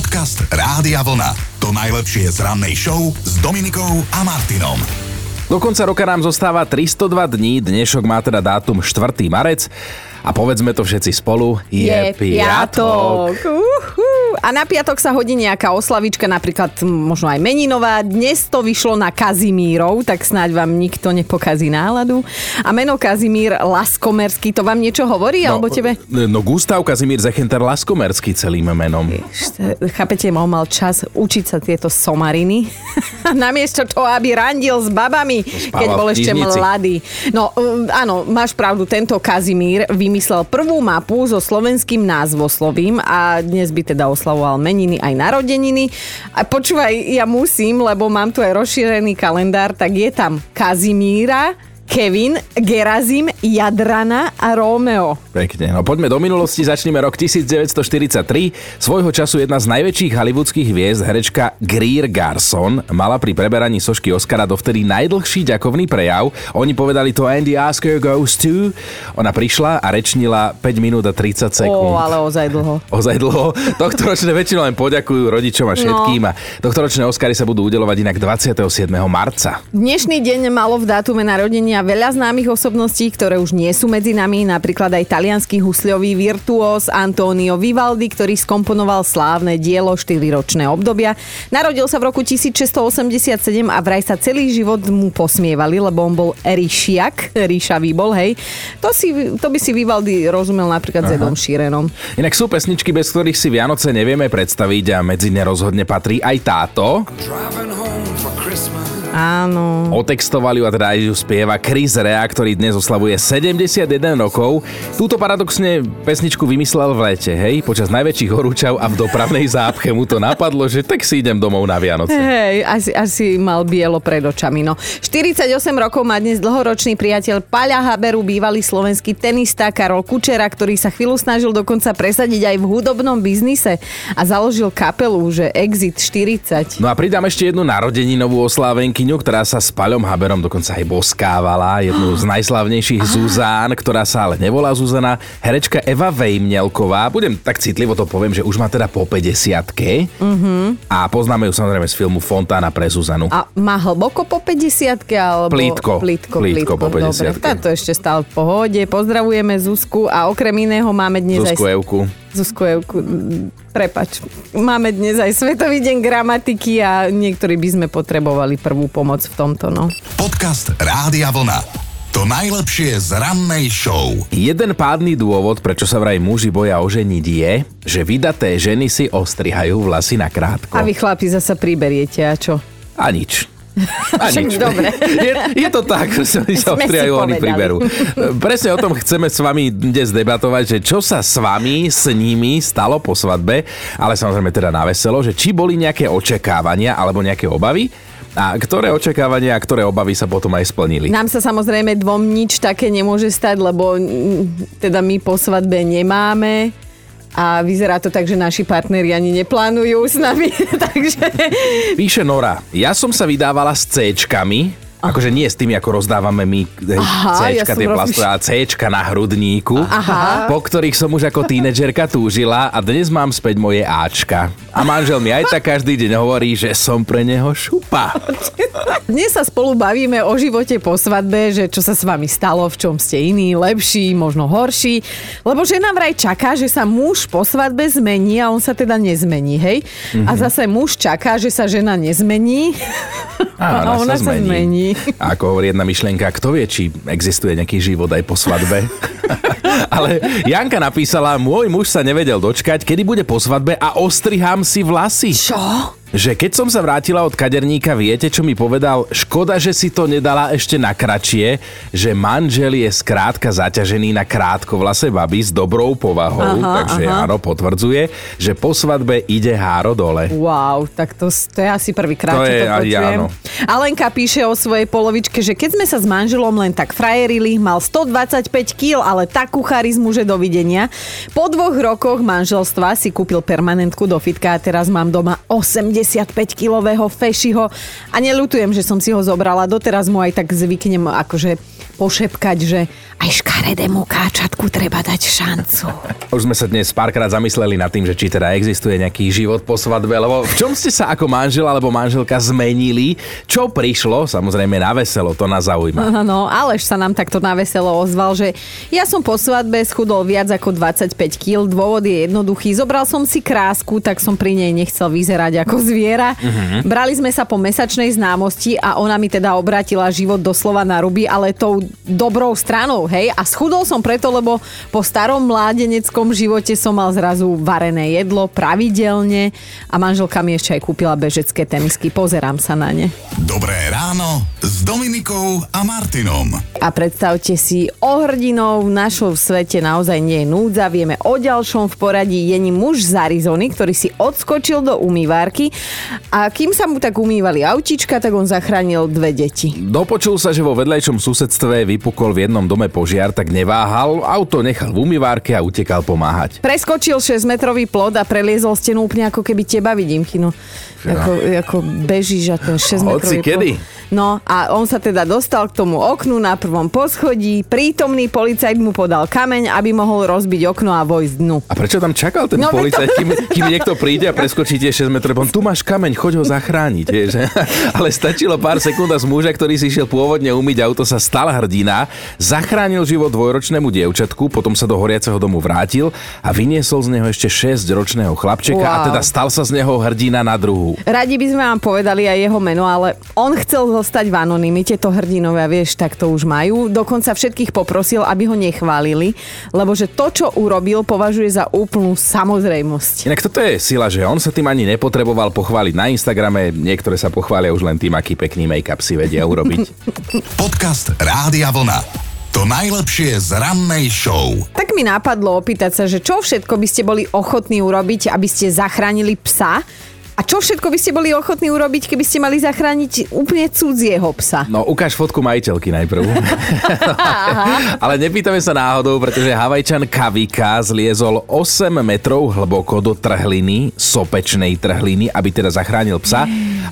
Podcast Rádia Vlna. To najlepšie z rannej show s Dominikou a Martinom. Do konca roka nám zostáva 302 dní, dnešok má teda dátum 4. marec a povedzme to všetci spolu, je, Je piatok. piatok. Uhu. A na piatok sa hodí nejaká oslavička, napríklad možno aj meninová. Dnes to vyšlo na Kazimírov, tak snáď vám nikto nepokazí náladu. A meno Kazimír Laskomerský, to vám niečo hovorí, alebo tebe? No Gustav Kazimír Zechenter Laskomerský celým menom. Chápete, on mal čas učiť sa tieto somariny. Namiesto toho, aby randil s babami, keď bol ešte mladý. No, um, áno, máš pravdu, tento Kazimír vymyslel prvú mapu so slovenským názvoslovím a dnes by teda oslavoval meniny aj narodeniny. A počúvaj, ja musím, lebo mám tu aj rozšírený kalendár, tak je tam Kazimíra, Kevin, Gerazim, Jadrana a Rómeo. Pekne. No poďme do minulosti, začneme rok 1943. Svojho času jedna z najväčších hollywoodských hviezd, herečka Greer Garson, mala pri preberaní sošky Oscara dovtedy najdlhší ďakovný prejav. Oni povedali to And the Oscar goes to. Ona prišla a rečnila 5 minút a 30 sekúnd. Ó, ale ozaj dlho. ozaj dlho. Tohto ročné väčšinou len poďakujú rodičom a všetkým. No. A tohto ročné Oscary sa budú udelovať inak 27. marca. Dnešný deň malo v dátume narodenia veľa známych osobností, ktoré už nie sú medzi nami, napríklad aj talianský husľový virtuós Antonio Vivaldi, ktorý skomponoval slávne dielo 4-ročné obdobia. Narodil sa v roku 1687 a vraj sa celý život mu posmievali, lebo on bol ríšiak, ríšavý bol, hej. To, si, to by si Vivaldi rozumel napríklad s Edom Sheeranom. Inak sú pesničky, bez ktorých si Vianoce nevieme predstaviť a medzi ne rozhodne patrí aj táto. Áno. Otextovali ju a teda aj ju spieva Chris Rea, ktorý dnes oslavuje 71 rokov. Túto paradoxne pesničku vymyslel v lete, hej, počas najväčších horúčav a v dopravnej zápche mu to napadlo, že tak si idem domov na Vianoce. Hej, asi, asi mal bielo pred očami. No. 48 rokov má dnes dlhoročný priateľ Paľa Haberu, bývalý slovenský tenista Karol Kučera, ktorý sa chvíľu snažil dokonca presadiť aj v hudobnom biznise a založil kapelu, že Exit 40. No a pridám ešte jednu narodeninovú oslávenkyňu, ktorá sa s Paľom Haberom dokonca aj boskávala, jednu z najslavnejších Zuzán, ktorá sa ale nevolá Zuzana, herečka Eva Vejmnelková. Budem tak citlivo to poviem, že už má teda po 50 a poznáme ju samozrejme z filmu Fontána pre Zuzanu. A má hlboko po 50 alebo... Plítko. Plítko, Plítko po Dobre, 50-ke. táto ešte stále v pohode. Pozdravujeme Zuzku a okrem iného máme dnes Zuzku aj... Evku. Zuzku Evku, prepač. Máme dnes aj Svetový deň gramatiky a niektorí by sme potrebovali prvú pomoc v tomto, no. Podcast Rádia Vlna. To najlepšie z rannej show. Jeden pádny dôvod, prečo sa vraj muži boja oženiť je, že vydaté ženy si ostrihajú vlasy na krátko. A vy chlapi zasa priberiete, a čo? A nič. A nič. dobre. Je, je to tak, že sa ostrihajú, oni priberú. Presne o tom chceme s vami dnes debatovať, že čo sa s vami, s nimi stalo po svadbe, ale samozrejme teda na veselo, že či boli nejaké očakávania alebo nejaké obavy a ktoré očakávania a ktoré obavy sa potom aj splnili. Nám sa samozrejme dvom nič také nemôže stať, lebo teda my po svadbe nemáme a vyzerá to tak, že naši partneri ani neplánujú s nami, takže... Píše Nora, ja som sa vydávala s C-čkami, Akože nie s tými, ako rozdávame my Aha, ja tie plastové, ale C-čka na hrudníku, Aha. po ktorých som už ako tínedžerka túžila a dnes mám späť moje Ačka. A manžel mi aj tak každý deň hovorí, že som pre neho šupa. Dnes sa spolu bavíme o živote po svadbe, že čo sa s vami stalo, v čom ste iní, lepší, možno horší. Lebo žena vraj čaká, že sa muž po svadbe zmení a on sa teda nezmení, hej? Mhm. A zase muž čaká, že sa žena nezmení a ona sa zmení. A ako hovorí jedna myšlienka, kto vie, či existuje nejaký život aj po svadbe. Ale Janka napísala, môj muž sa nevedel dočkať, kedy bude po svadbe a ostrihám si vlasy. Čo? Že keď som sa vrátila od kaderníka, viete, čo mi povedal? Škoda, že si to nedala ešte na kratšie, že manžel je skrátka zaťažený na krátko vlase baby s dobrou povahou, Aha, takže aha. áno, potvrdzuje, že po svadbe ide háro dole. Wow, tak to, to je asi prvýkrát, To čo to počujem. áno. Alenka píše o svojej polovičke, že keď sme sa s manželom len tak frajerili, mal 125 kg, ale takú charizmu, že dovidenia. Po dvoch rokoch manželstva si kúpil permanentku do fitka a teraz mám doma 85-kilového fešiho a neľutujem, že som si ho zobrala. Doteraz mu aj tak zvyknem akože pošepkať, že aj škaredému káčatku treba dať šancu. Už sme sa dnes párkrát zamysleli nad tým, že či teda existuje nejaký život po svadbe, lebo v čom ste sa ako manžel alebo manželka zmenili? Čo prišlo? Samozrejme na veselo, to nás zaujíma. No, Aleš sa nám takto na veselo ozval, že ja som po svadbe schudol viac ako 25 kg, dôvod je jednoduchý. Zobral som si krásku, tak som pri nej nechcel vyzerať ako zviera. Uh-huh. Brali sme sa po mesačnej známosti a ona mi teda obratila život doslova na ruby, ale tou dobrou stranou, hej. A schudol som preto, lebo po starom mládeneckom živote som mal zrazu varené jedlo pravidelne a manželka mi ešte aj kúpila bežecké tenisky. Pozerám sa na ne. Dobré ráno s Dominikou a Martinom. A predstavte si, o hrdinov v našom svete naozaj nie je núdza. Vieme o ďalšom v poradí je ním muž z Arizony, ktorý si odskočil do umývárky a kým sa mu tak umývali autička, tak on zachránil dve deti. Dopočul sa, že vo vedľajšom susedstve vypukol v jednom dome požiar, tak neváhal, auto nechal v umývárke a utekal pomáhať. Preskočil 6-metrový plod a preliezol stenu úplne ako keby teba vidím, kino. Ako, ako bežíš a ten 6 metrový Hoci kedy. No a on sa teda dostal k tomu oknu na prvom poschodí. Prítomný policajt mu podal kameň, aby mohol rozbiť okno a vojsť dnu. A prečo tam čakal ten No, policajt, kým, kým niekto príde a preskočí tie 6 metrov? On, tu máš kameň, choď ho zachrániť. Vieš. Ale stačilo pár sekúnd a z muža, ktorý si išiel pôvodne umyť auto, sa stal hrdina, zachránil život dvojročnému dievčatku, potom sa do horiaceho domu vrátil a vyniesol z neho ešte 6-ročného chlapčeka a Wow. teda stal sa z neho hrdina na druhu. Radi by sme vám povedali aj jeho meno, ale on chcel zostať v anonimite, to hrdinovia, vieš, tak to už majú. Dokonca všetkých poprosil, aby ho nechválili, lebo že to, čo urobil, považuje za úplnú samozrejmosť. Inak toto je sila, že on sa tým ani nepotreboval pochváliť na Instagrame, niektoré sa pochvália už len tým, aký pekný make-up si vedia urobiť. Podcast Rádia Vlna. To najlepšie z rannej show. Tak mi napadlo opýtať sa, že čo všetko by ste boli ochotní urobiť, aby ste zachránili psa a čo všetko by ste boli ochotní urobiť, keby ste mali zachrániť úplne cudzieho psa? No ukáž fotku majiteľky najprv. Ale nepýtame sa náhodou, pretože Havajčan Kavika zliezol 8 metrov hlboko do trhliny, sopečnej trhliny, aby teda zachránil psa.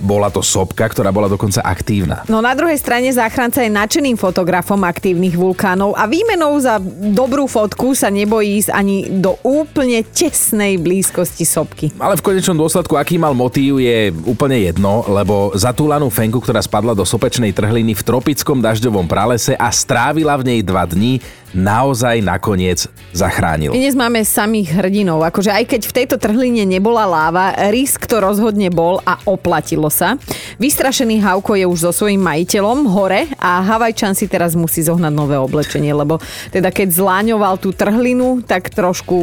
Bola to sopka, ktorá bola dokonca aktívna. No na druhej strane záchranca je nadšeným fotografom aktívnych vulkánov a výmenou za dobrú fotku sa nebojí ísť ani do úplne tesnej blízkosti sopky. Ale v konečnom dôsledku, aký mal motív, je úplne jedno, lebo zatúlanú fenku, ktorá spadla do sopečnej trhliny v tropickom dažďovom pralese a strávila v nej dva dní, naozaj nakoniec zachránil. Dnes máme samých hrdinov, akože aj keď v tejto trhline nebola láva, risk to rozhodne bol a oplatilo sa. Vystrašený Havko je už so svojím majiteľom hore a Havajčan si teraz musí zohnať nové oblečenie, lebo teda keď zláňoval tú trhlinu, tak trošku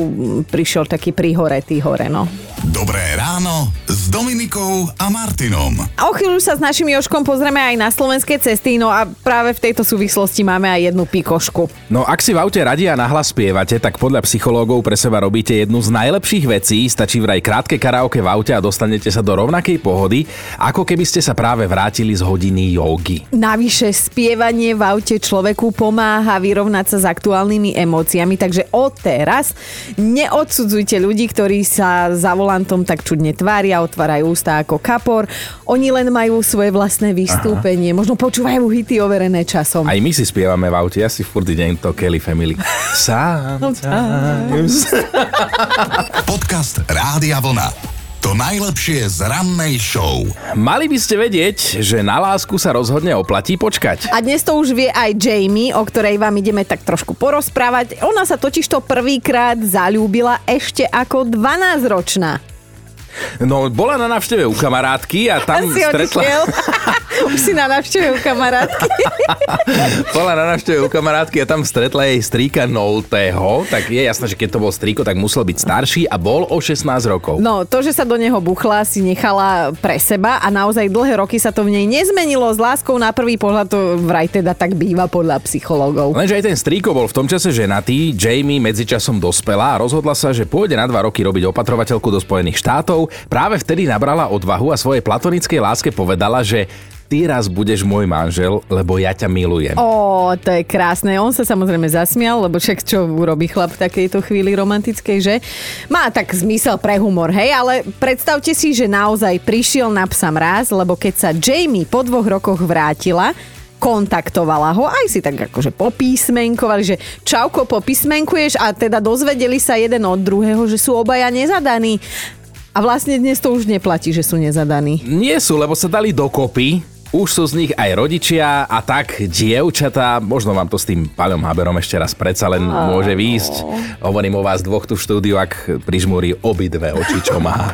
prišiel taký prihoretý hore, no. Dobré ráno s Dominikou a Martinom. A o chvíľu sa s našim Joškom pozrieme aj na slovenské cesty, no a práve v tejto súvislosti máme aj jednu pikošku. No ak si v aute radi a nahlas spievate, tak podľa psychológov pre seba robíte jednu z najlepších vecí. Stačí vraj krátke karaoke v aute a dostanete sa do rovnakej pohody, ako keby ste sa práve vrátili z hodiny jogy. Navyše spievanie v aute človeku pomáha vyrovnať sa s aktuálnymi emóciami, takže od teraz neodsudzujte ľudí, ktorí sa za volantom tak čudne tvária, otvárajú ústa ako kapor. Oni len majú svoje vlastné vystúpenie, Aha. možno počúvajú hity overené časom. Aj my si spievame v aute, ja si furt idem to Kelly Family. Sometimes. Podcast Rádia Vlna. To najlepšie z rannej show. Mali by ste vedieť, že na lásku sa rozhodne oplatí počkať. A dnes to už vie aj Jamie, o ktorej vám ideme tak trošku porozprávať. Ona sa totižto prvýkrát zalúbila ešte ako 12-ročná. No, bola na návšteve u kamarátky a tam si stretla... Už si na návšteve u kamarátky. bola na návšteve u kamarátky a tam stretla jej strýka Noltého. Tak je jasné, že keď to bol strýko, tak musel byť starší a bol o 16 rokov. No, to, že sa do neho buchla, si nechala pre seba a naozaj dlhé roky sa to v nej nezmenilo. S láskou na prvý pohľad to vraj teda tak býva podľa psychológov. Lenže aj ten strýko bol v tom čase ženatý, Jamie medzičasom dospela a rozhodla sa, že pôjde na dva roky robiť opatrovateľku do Spojených štátov. Práve vtedy nabrala odvahu a svojej platonickej láske povedala, že ty raz budeš môj manžel, lebo ja ťa milujem. Ó, to je krásne. On sa samozrejme zasmial, lebo však čo urobí chlap v takejto chvíli romantickej, že? Má tak zmysel pre humor, hej, ale predstavte si, že naozaj prišiel na psa mraz, lebo keď sa Jamie po dvoch rokoch vrátila, kontaktovala ho, aj si tak akože popísmenkovali, že čauko, popísmenkuješ a teda dozvedeli sa jeden od druhého, že sú obaja nezadaní. A vlastne dnes to už neplatí, že sú nezadaní. Nie sú, lebo sa dali dokopy. Už sú z nich aj rodičia a tak dievčatá, možno vám to s tým Paľom Haberom ešte raz predsa len môže výjsť. Hovorím o vás dvoch tu v štúdiu, ak prižmúri obidve oči, čo má.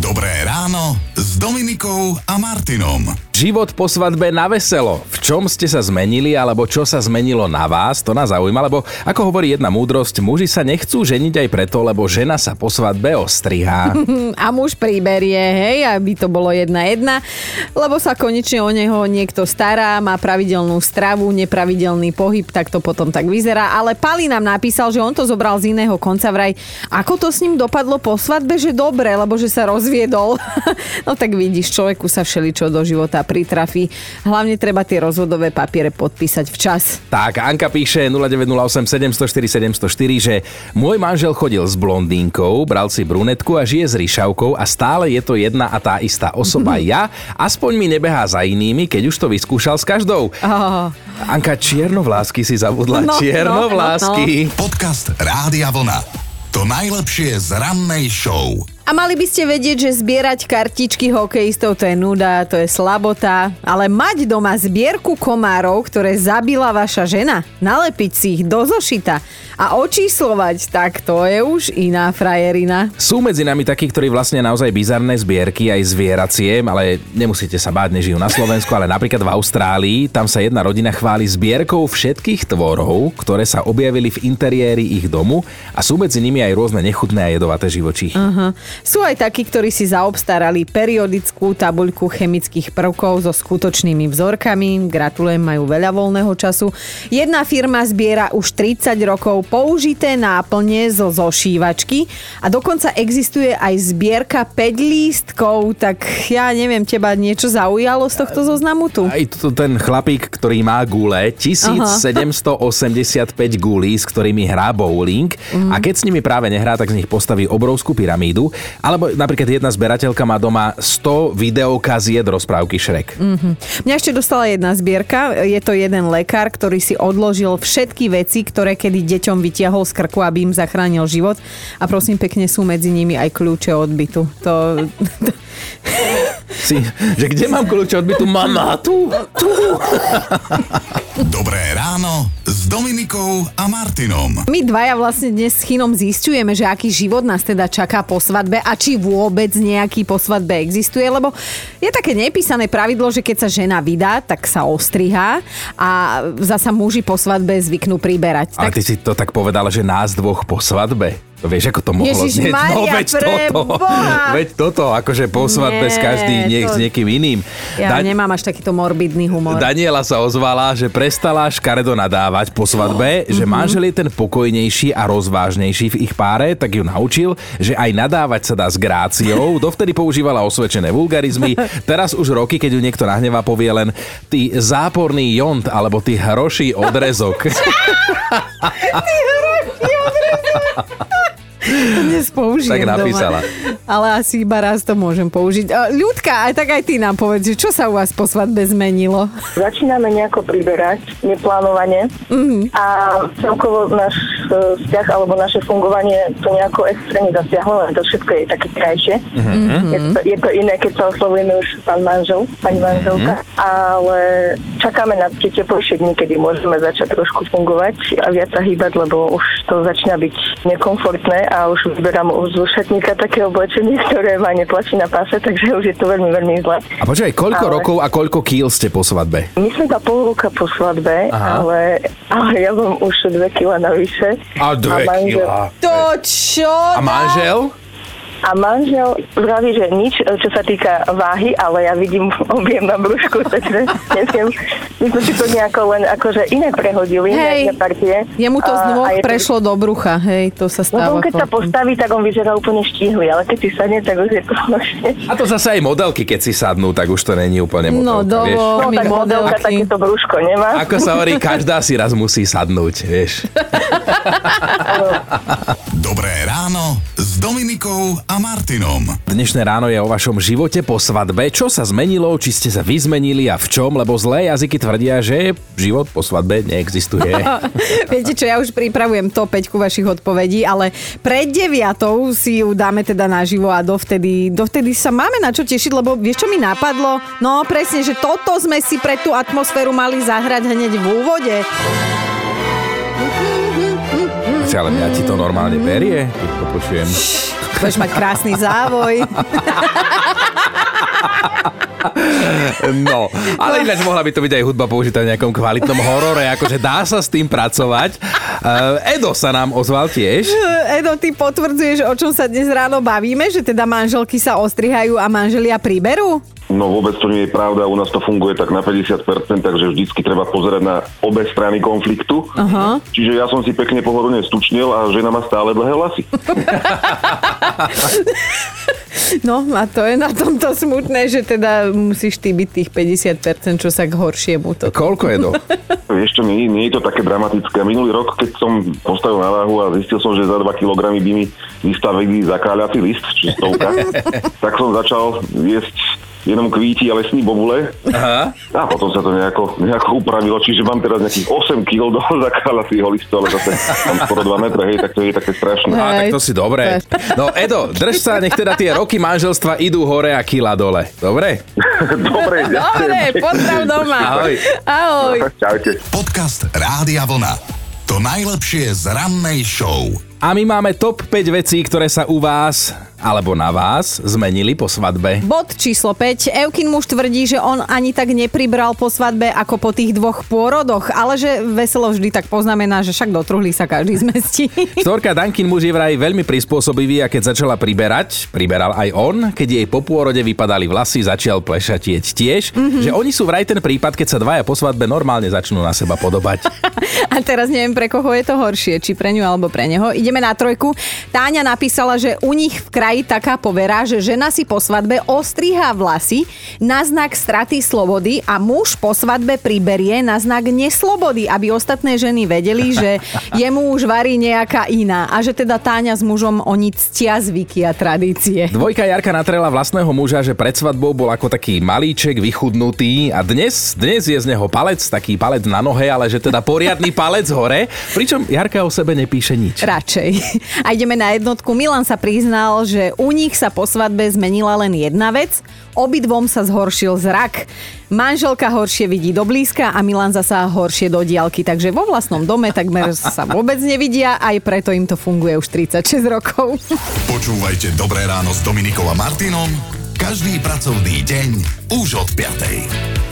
Dobré ráno s Dominikou a Martinom. Život po svadbe na veselo. V čom ste sa zmenili, alebo čo sa zmenilo na vás, to nás zaujíma, lebo ako hovorí jedna múdrosť, muži sa nechcú ženiť aj preto, lebo žena sa po svadbe ostrihá. A muž príberie, hej, aby to bolo jedna jedna, lebo sa konečne o neho niekto stará, má pravidelnú stravu, nepravidelný pohyb, tak to potom tak vyzerá. Ale Pali nám napísal, že on to zobral z iného konca vraj. Ako to s ním dopadlo po svadbe, že dobre, lebo že sa rozviedol. no tak vidíš, človeku sa všeličo do života pritrafí. Hlavne treba tie rozvodové papiere podpísať včas. Tak, Anka píše 0908 704 704, že môj manžel chodil s blondínkou, bral si brunetku a žije s ryšavkou a stále je to jedna a tá istá osoba. Ja aspoň mi nebehá za inými, keď už to vyskúšal s každou. Oh. Anka, čiernovlásky si zabudla. No, no, čiernovlásky. Podcast Rádia Vlna. To najlepšie z rannej show. A mali by ste vedieť, že zbierať kartičky hokejistov to je nuda, to je slabota, ale mať doma zbierku komárov, ktoré zabila vaša žena, nalepiť si ich do zošita a očíslovať, tak to je už iná frajerina. Sú medzi nami takí, ktorí vlastne naozaj bizarné zbierky, aj zvieracie, ale nemusíte sa báť, nežijú na Slovensku, ale napríklad v Austrálii, tam sa jedna rodina chváli zbierkou všetkých tvorov, ktoré sa objavili v interiéri ich domu a sú medzi nimi aj rôzne nechutné a jedovaté živočichy. Uh-huh. Sú aj takí, ktorí si zaobstarali periodickú tabuľku chemických prvkov so skutočnými vzorkami. Gratulujem, majú veľa voľného času. Jedna firma zbiera už 30 rokov použité náplne zo zošívačky a dokonca existuje aj zbierka 5 lístkov, tak ja neviem, teba niečo zaujalo z tohto zoznamu tu? Aj to ten chlapík, ktorý má gule, 1785 gulí, s ktorými hrá bowling a keď s nimi práve nehrá, tak z nich postaví obrovskú pyramídu alebo napríklad jedna zberateľka má doma 100 videokaziet rozprávky Shrek. Mm-hmm. Mňa ešte dostala jedna zbierka. Je to jeden lekár, ktorý si odložil všetky veci, ktoré kedy deťom vytiahol z krku, aby im zachránil život. A prosím pekne sú medzi nimi aj kľúče od bytu. To... Si, že kde mám kľúče od bytu? Mama, tu, tu. Dobré ráno s Dominikou a Martinom. My dvaja vlastne dnes s Chinom zistujeme, že aký život nás teda čaká po svadbe a či vôbec nejaký po svadbe existuje, lebo je také nepísané pravidlo, že keď sa žena vydá, tak sa ostriha a zasa muži po svadbe zvyknú priberať. Ale tak... ty si to tak povedala, že nás dvoch po svadbe. Vieš, ako to mohlo Ježiš znieť? Maria, no, veď toto, Boha. veď toto, akože po svadbe s Nie, každý nech to- s niekým iným. Ja Da- nemám až takýto morbidný humor. Daniela sa ozvala, že prestala škaredo nadávať po svadbe, že manžel je ten pokojnejší a rozvážnejší v ich páre, tak ju naučil, že aj nadávať sa dá s gráciou. Dovtedy používala osvedčené vulgarizmy. Teraz už roky, keď ju niekto nahnevá, povie len ty záporný jont alebo ty hroší odrezok. Dnes použijem Tak napísala. Doma. Ale asi iba raz to môžem použiť. A, Ľudka, aj tak aj ty nám povedz, čo sa u vás po svadbe zmenilo? Začíname nejako priberať, neplánovane Mhm. a celkovo náš e, vzťah alebo naše fungovanie to nejako extrémne zasiahlo, len to všetko je také krajšie. Je, to, je to iné, keď sa oslovujeme už pán manžel, pani manželka, ale čakáme na tie teplejšie dni, kedy môžeme začať trošku fungovať a viac sa hýbať, lebo už to začína byť nekomfortné a už vyberám zo šatníka také oblečenie, ktoré ma netlačí na páse, takže už je to veľmi, veľmi zle. A počkaj, koľko Ale- rokov a koľko kýl ste po svadbe? My sme iba pol roka po svadbe, Aha. ale, ale ja mám už dve kila navyše. A dve manžel, kilá. To čo? A manžel? A manžel vraví, že nič, čo sa týka váhy, ale ja vidím objem na brúšku, takže neviem. My sme si to nejako len akože iné prehodili, Hej. partie. Jemu to z nôh prešlo do brucha, hej, to sa No stáva. on keď sa postaví, tak on vyzerá úplne štíhly, ale keď si sadne, tak už je to. A to zase aj modelky, keď si sadnú, tak už to není úplne No, modelka, vieš. dovol. No My tak modelka modelky. takéto brúško nemá. Ako sa hovorí, každá si raz musí sadnúť, vieš. Dobré ráno Dominikou a Martinom. Dnešné ráno je o vašom živote po svadbe. Čo sa zmenilo, či ste sa vyzmenili a v čom? Lebo zlé jazyky tvrdia, že život po svadbe neexistuje. Viete čo, ja už pripravujem to 5 vašich odpovedí, ale pred deviatou si ju dáme teda naživo a dovtedy, dovtedy sa máme na čo tešiť, lebo vieš, čo mi napadlo? No presne, že toto sme si pre tú atmosféru mali zahrať hneď v úvode. Ale mňa ti to normálne berie, keď to počujem. Budeš mať krásny závoj. No, ale ináč mohla by to byť aj hudba použitá v nejakom kvalitnom horore, akože dá sa s tým pracovať. Uh, Edo sa nám ozval tiež. Edo, ty potvrdzuješ, o čom sa dnes ráno bavíme, že teda manželky sa ostrihajú a manželia príberú? No vôbec to nie je pravda, u nás to funguje tak na 50%, takže vždycky treba pozerať na obe strany konfliktu. Aha. Čiže ja som si pekne pohodlne stučnil a žena má stále dlhé vlasy. No a to je na tomto smutné, že teda musíš ty byť tých 50%, čo sa k horšiemu. To... Koľko je do? Vieš čo, nie, nie je to také dramatické. Minulý rok, keď som postavil na váhu a zistil som, že za 2 kg by mi vystavili zakáľací list, či stovka, tak som začal jesť jenom kvíti a lesní bobule. Aha. A potom sa to nejako, nejako upravilo, čiže mám teraz nejakých 8 kg do zakáľacího listu, ale zase mám skoro 2 metre, hej, tak to je také strašné. A tak to si dobre. No Edo, drž sa, nech teda tie roky manželstva idú hore a kila dole. Dobre? Dobre, ďakujem. Dobre, pozdrav doma. Ahoj. Ahoj. Čaute. Podcast Rádia Vlna. To najlepšie z rannej show. A my máme top 5 vecí, ktoré sa u vás alebo na vás zmenili po svadbe. Bod číslo 5. Eukin muž tvrdí, že on ani tak nepribral po svadbe ako po tých dvoch pôrodoch, ale že veselo vždy tak poznamená, že však do truhly sa každý zmestí. Storka Dankin muž je vraj veľmi prispôsobivý a keď začala priberať, priberal aj on, keď jej po pôrode vypadali vlasy, začal plešatieť tiež, mm-hmm. že oni sú vraj ten prípad, keď sa dvaja po svadbe normálne začnú na seba podobať. A teraz neviem, pre koho je to horšie, či pre ňu alebo pre neho. Ideme na trojku. Táňa napísala, že u nich v kraji taká povera, že žena si po svadbe ostriha vlasy na znak straty slobody a muž po svadbe priberie na znak neslobody, aby ostatné ženy vedeli, že jemu už varí nejaká iná a že teda Táňa s mužom oni ctia zvyky a tradície. Dvojka Jarka natrela vlastného muža, že pred svadbou bol ako taký malíček, vychudnutý a dnes, dnes je z neho palec, taký palec na nohe, ale že teda poriadny palec hore, pričom Jarka o sebe nepíše nič. Radšej. A ideme na jednotku. Milan sa priznal, že u nich sa po svadbe zmenila len jedna vec. Obidvom sa zhoršil zrak. Manželka horšie vidí do blízka a Milan zasa horšie do diálky. Takže vo vlastnom dome takmer sa vôbec nevidia, aj preto im to funguje už 36 rokov. Počúvajte Dobré ráno s Dominikou a Martinom každý pracovný deň už od 5.